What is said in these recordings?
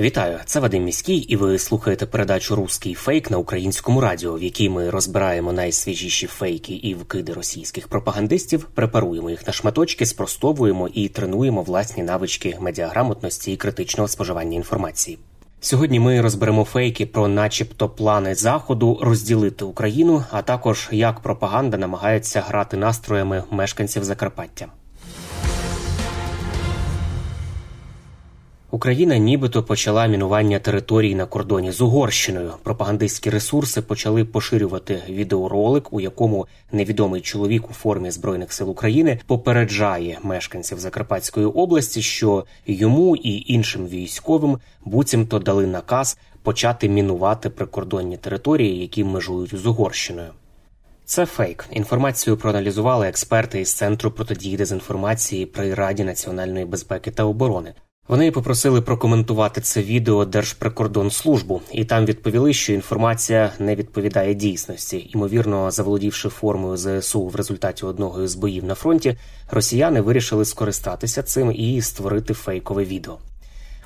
Вітаю, це Вадим Міський, і ви слухаєте передачу Руський фейк на українському радіо, в якій ми розбираємо найсвіжіші фейки і вкиди російських пропагандистів, препаруємо їх на шматочки, спростовуємо і тренуємо власні навички медіаграмотності і критичного споживання інформації. Сьогодні ми розберемо фейки про, начебто, плани заходу розділити Україну, а також як пропаганда намагається грати настроями мешканців Закарпаття. Україна нібито почала мінування територій на кордоні з Угорщиною. Пропагандистські ресурси почали поширювати відеоролик, у якому невідомий чоловік у формі збройних сил України попереджає мешканців Закарпатської області, що йому і іншим військовим буцімто дали наказ почати мінувати прикордонні території, які межують з Угорщиною. Це фейк. Інформацію проаналізували експерти із центру протидії дезінформації при Раді національної безпеки та оборони. Вони попросили прокоментувати це відео Держприкордонслужбу, і там відповіли, що інформація не відповідає дійсності. Ймовірно, заволодівши формою ЗСУ в результаті одного із боїв на фронті, росіяни вирішили скористатися цим і створити фейкове відео.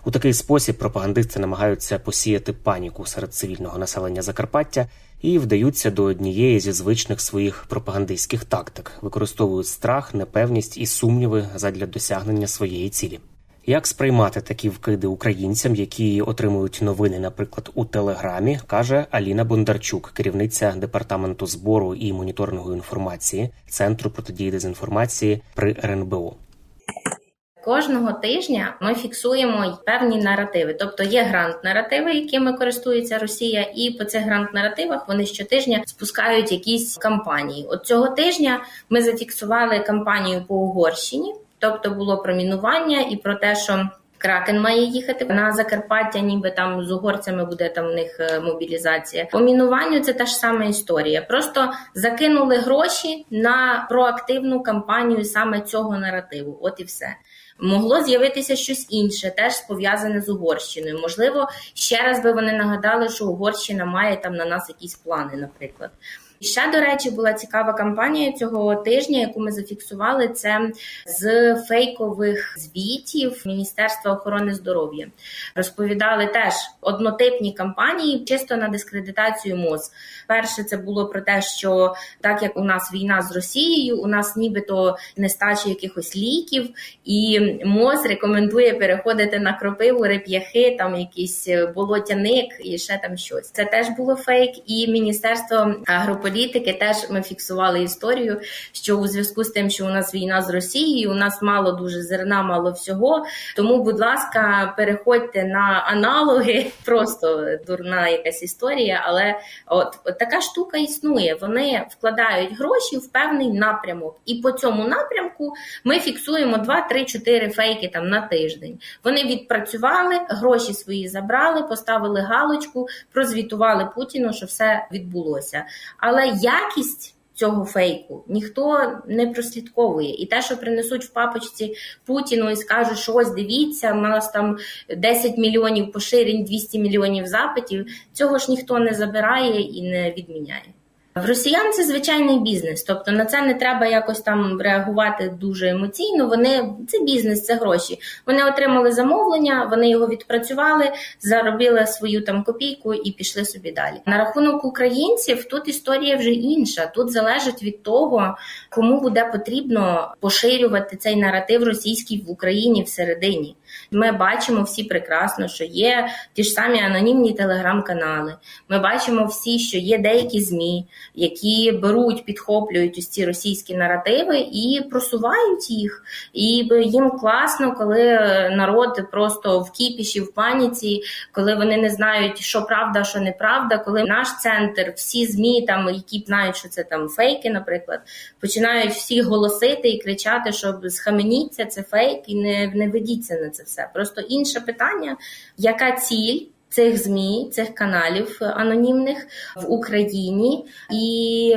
У такий спосіб пропагандисти намагаються посіяти паніку серед цивільного населення Закарпаття і вдаються до однієї зі звичних своїх пропагандистських тактик, використовують страх, непевність і сумніви задля досягнення своєї цілі. Як сприймати такі вкиди українцям, які отримують новини, наприклад, у Телеграмі, каже Аліна Бондарчук, керівниця департаменту збору і моніторингу інформації Центру протидії дезінформації при РНБО. Кожного тижня ми фіксуємо певні наративи, тобто є грант-наративи, якими користується Росія, і по цих грант-наративах вони щотижня спускають якісь кампанії. От цього тижня ми зафіксували кампанію по Угорщині, тобто було про мінування і про те, що. Кракен має їхати на Закарпаття, ніби там з угорцями буде там в них е, мобілізація. По мінуванню це та ж сама історія. Просто закинули гроші на проактивну кампанію саме цього наративу. От і все. Могло з'явитися щось інше, теж пов'язане з Угорщиною. Можливо, ще раз би вони нагадали, що Угорщина має там на нас якісь плани, наприклад. І ще, до речі, була цікава кампанія цього тижня, яку ми зафіксували. Це з фейкових звітів Міністерства охорони здоров'я. Розповідали теж однотипні кампанії чисто на дискредитацію МОЗ. Перше, це було про те, що так як у нас війна з Росією, у нас нібито нестача якихось ліків, і МОЗ рекомендує переходити на кропиву, реп'яхи, там якийсь болотяник і ще там щось. Це теж було фейк, і міністерство агрополітики теж ми фіксували історію, що у зв'язку з тим, що у нас війна з Росією, у нас мало дуже зерна, мало всього. Тому, будь ласка, переходьте на аналоги, просто дурна якась історія. Але от, от така штука існує. Вони вкладають гроші в певний напрямок, і по цьому напрямку ми фіксуємо 2, 3, 4 фейки там на тиждень. Вони відпрацювали, гроші свої забрали, поставили галочку, прозвітували Путіну, що все відбулося. Але якість цього фейку ніхто не прослідковує. І те, що принесуть в папочці Путіну і скажуть, що ось дивіться, у нас там 10 мільйонів поширень, 200 мільйонів запитів, цього ж ніхто не забирає і не відміняє. В росіян це звичайний бізнес, тобто на це не треба якось там реагувати дуже емоційно. Вони це бізнес, це гроші. Вони отримали замовлення, вони його відпрацювали, заробили свою там копійку і пішли собі далі. На рахунок українців тут історія вже інша. Тут залежить від того, кому буде потрібно поширювати цей наратив російський в Україні всередині. Ми бачимо всі прекрасно, що є ті ж самі анонімні телеграм-канали. Ми бачимо всі, що є деякі змі, які беруть, підхоплюють ось ці російські наративи і просувають їх. І їм класно, коли народ просто в кіпіші, в паніці, коли вони не знають, що правда, що неправда, коли наш центр, всі змі, там які знають, що це там фейки, наприклад, починають всі голосити і кричати, що схаменіться, це фейк, і не, не ведіться на це все. Просто інше питання, яка ціль цих змі, цих каналів анонімних в Україні, і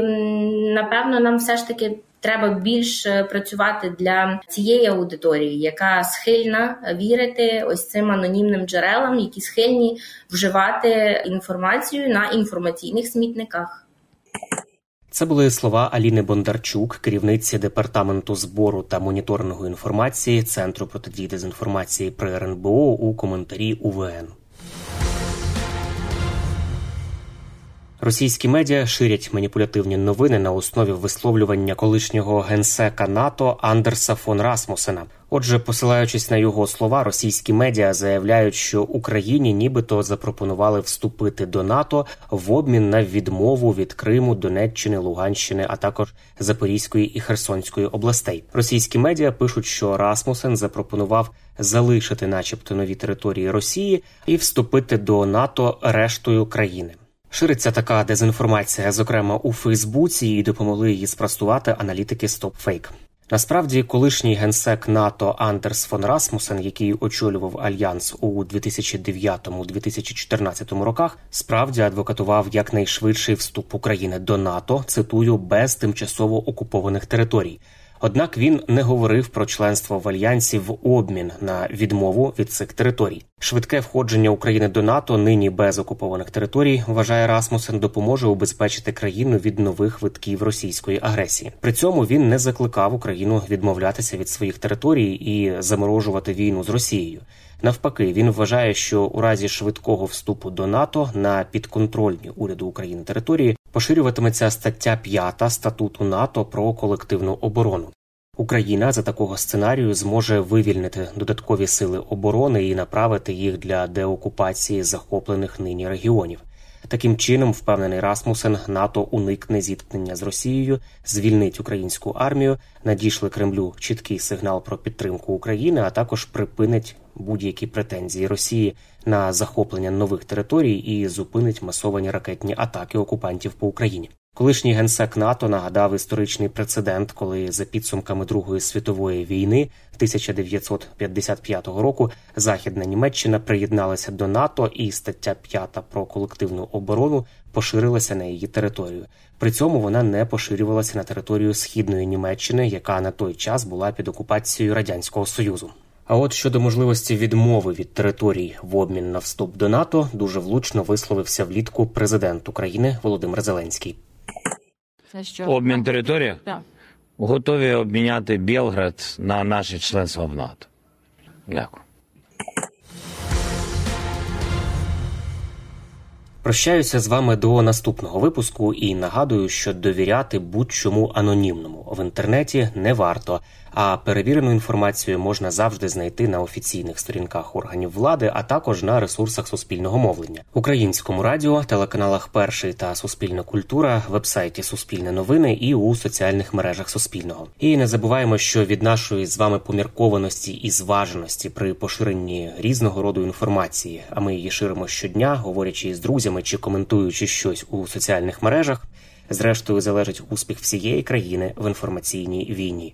напевно нам все ж таки. Треба більше працювати для цієї аудиторії, яка схильна вірити ось цим анонімним джерелам, які схильні вживати інформацію на інформаційних смітниках. Це були слова Аліни Бондарчук, керівниці департаменту збору та моніторингу інформації Центру протидії дезінформації при РНБО у коментарі УВН. Російські медіа ширять маніпулятивні новини на основі висловлювання колишнього генсека НАТО Андерса фон Расмусена. Отже, посилаючись на його слова, російські медіа заявляють, що Україні нібито запропонували вступити до НАТО в обмін на відмову від Криму, Донеччини, Луганщини, а також Запорізької і Херсонської областей. Російські медіа пишуть, що Расмусен запропонував залишити, начебто, нові території Росії і вступити до НАТО рештою країни. Шириться така дезінформація, зокрема у Фейсбуці, і допомогли її спростувати аналітики StopFake. Насправді, колишній генсек НАТО Андерс фон Расмусен, який очолював альянс у 2009-2014 роках, справді адвокатував якнайшвидший вступ України до НАТО. Цитую без тимчасово окупованих територій. Однак він не говорив про членство в альянсі в обмін на відмову від цих територій. Швидке входження України до НАТО нині без окупованих територій, вважає Расмусен, допоможе убезпечити країну від нових витків російської агресії. При цьому він не закликав Україну відмовлятися від своїх територій і заморожувати війну з Росією. Навпаки, він вважає, що у разі швидкого вступу до НАТО на підконтрольні уряду України території поширюватиметься стаття 5 статуту НАТО про колективну оборону. Україна за такого сценарію зможе вивільнити додаткові сили оборони і направити їх для деокупації захоплених нині регіонів. Таким чином, впевнений Расмусен, НАТО уникне зіткнення з Росією, звільнить українську армію, надійшли Кремлю чіткий сигнал про підтримку України, а також припинить будь-які претензії Росії на захоплення нових територій і зупинить масовані ракетні атаки окупантів по Україні. Колишній генсек НАТО нагадав історичний прецедент, коли за підсумками Другої світової війни 1955 року Західна Німеччина приєдналася до НАТО, і стаття 5 про колективну оборону поширилася на її територію. При цьому вона не поширювалася на територію східної Німеччини, яка на той час була під окупацією радянського союзу. А от щодо можливості відмови від територій в обмін на вступ до НАТО дуже влучно висловився влітку президент України Володимир Зеленський. Це що Обмін території? Так. Готові обміняти Білград на наше членство в НАТО. Дякую. Прощаюся з вами до наступного випуску і нагадую, що довіряти будь-чому анонімному в інтернеті не варто. А перевірену інформацію можна завжди знайти на офіційних сторінках органів влади, а також на ресурсах суспільного мовлення, українському радіо, телеканалах Перший та Суспільна культура, вебсайті Суспільне новини і у соціальних мережах Суспільного. І не забуваємо, що від нашої з вами поміркованості і зваженості при поширенні різного роду інформації, а ми її ширимо щодня, говорячи з друзями чи коментуючи щось у соціальних мережах. Зрештою залежить успіх всієї країни в інформаційній війні.